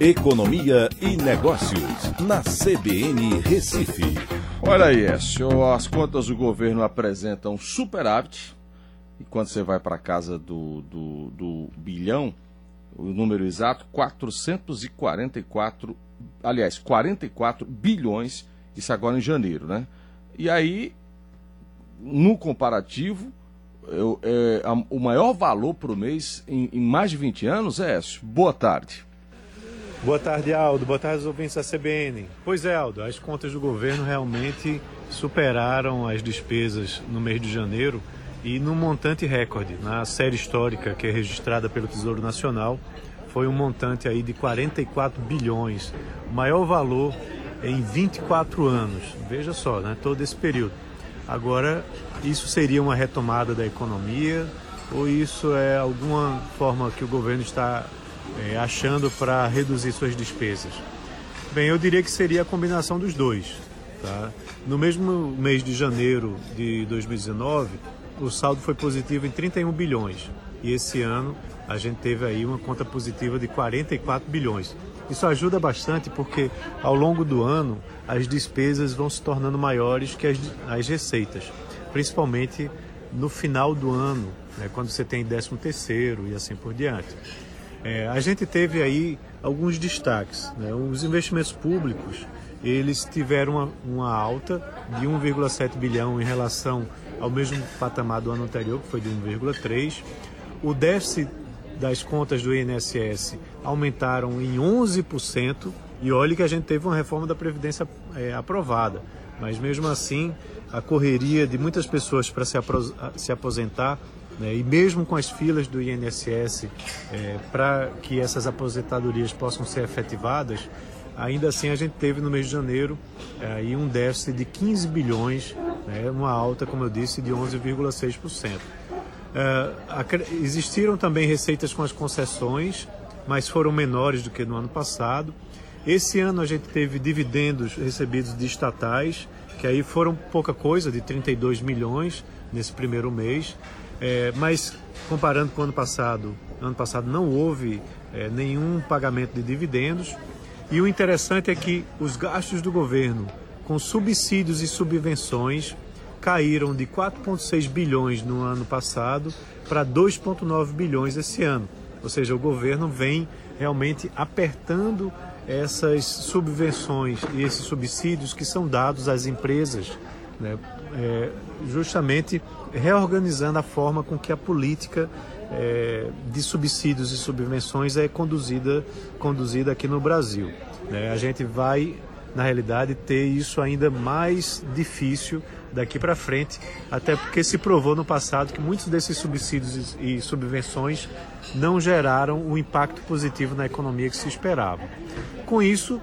Economia e Negócios, na CBN Recife. Olha aí, Écio, as contas do governo apresentam superávit. E quando você vai para a casa do, do, do bilhão, o número exato, 444, aliás, 44 bilhões, isso agora em janeiro, né? E aí, no comparativo, eu, é, a, o maior valor por mês em, em mais de 20 anos é Écio. Boa tarde. Boa tarde, Aldo. Boa tarde, os ouvintes da CBN. Pois é, Aldo, as contas do governo realmente superaram as despesas no mês de janeiro e num montante recorde. Na série histórica que é registrada pelo Tesouro Nacional, foi um montante aí de 44 bilhões, o maior valor em 24 anos. Veja só, né, todo esse período. Agora, isso seria uma retomada da economia ou isso é alguma forma que o governo está é, achando para reduzir suas despesas? Bem, eu diria que seria a combinação dos dois. Tá? No mesmo mês de janeiro de 2019, o saldo foi positivo em 31 bilhões e esse ano a gente teve aí uma conta positiva de 44 bilhões. Isso ajuda bastante porque ao longo do ano as despesas vão se tornando maiores que as, as receitas, principalmente no final do ano, né, quando você tem 13 terceiro e assim por diante. É, a gente teve aí alguns destaques. Né? Os investimentos públicos eles tiveram uma, uma alta de 1,7 bilhão em relação ao mesmo patamar do ano anterior, que foi de 1,3. O déficit das contas do INSS aumentaram em 11%, e olhe que a gente teve uma reforma da Previdência é, aprovada, mas mesmo assim a correria de muitas pessoas para se, se aposentar né? E mesmo com as filas do INSS é, para que essas aposentadorias possam ser efetivadas, ainda assim a gente teve no mês de janeiro é, aí um déficit de 15 bilhões, né? uma alta, como eu disse, de 11,6%. É, existiram também receitas com as concessões, mas foram menores do que no ano passado. Esse ano a gente teve dividendos recebidos de estatais, que aí foram pouca coisa, de 32 milhões nesse primeiro mês. É, mas comparando com o ano passado, ano passado não houve é, nenhum pagamento de dividendos. E o interessante é que os gastos do governo com subsídios e subvenções caíram de 4,6 bilhões no ano passado para 2,9 bilhões esse ano. Ou seja, o governo vem realmente apertando essas subvenções e esses subsídios que são dados às empresas, né, é, justamente reorganizando a forma com que a política é, de subsídios e subvenções é conduzida, conduzida aqui no Brasil. Né? A gente vai, na realidade, ter isso ainda mais difícil daqui para frente, até porque se provou no passado que muitos desses subsídios e subvenções não geraram o impacto positivo na economia que se esperava. Com isso,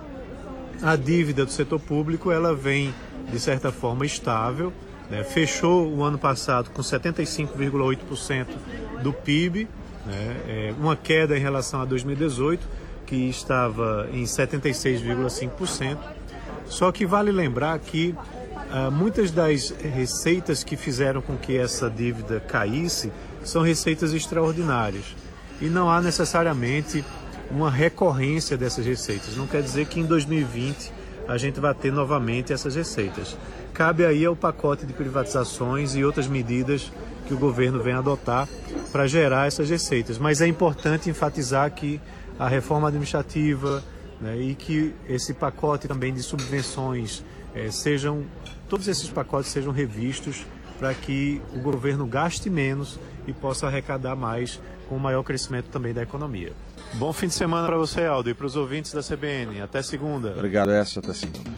a dívida do setor público ela vem de certa forma estável, né? fechou o ano passado com 75,8% do PIB, né? é uma queda em relação a 2018, que estava em 76,5%. Só que vale lembrar que ah, muitas das receitas que fizeram com que essa dívida caísse são receitas extraordinárias. E não há necessariamente uma recorrência dessas receitas. Não quer dizer que em 2020 a gente vai ter novamente essas receitas. Cabe aí ao pacote de privatizações e outras medidas que o governo vem adotar para gerar essas receitas. Mas é importante enfatizar que a reforma administrativa né, e que esse pacote também de subvenções é, sejam, todos esses pacotes sejam revistos para que o governo gaste menos e possa arrecadar mais com o maior crescimento também da economia. Bom fim de semana para você, Aldo, e para os ouvintes da CBN. Até segunda. Obrigado, Écio. Até segunda.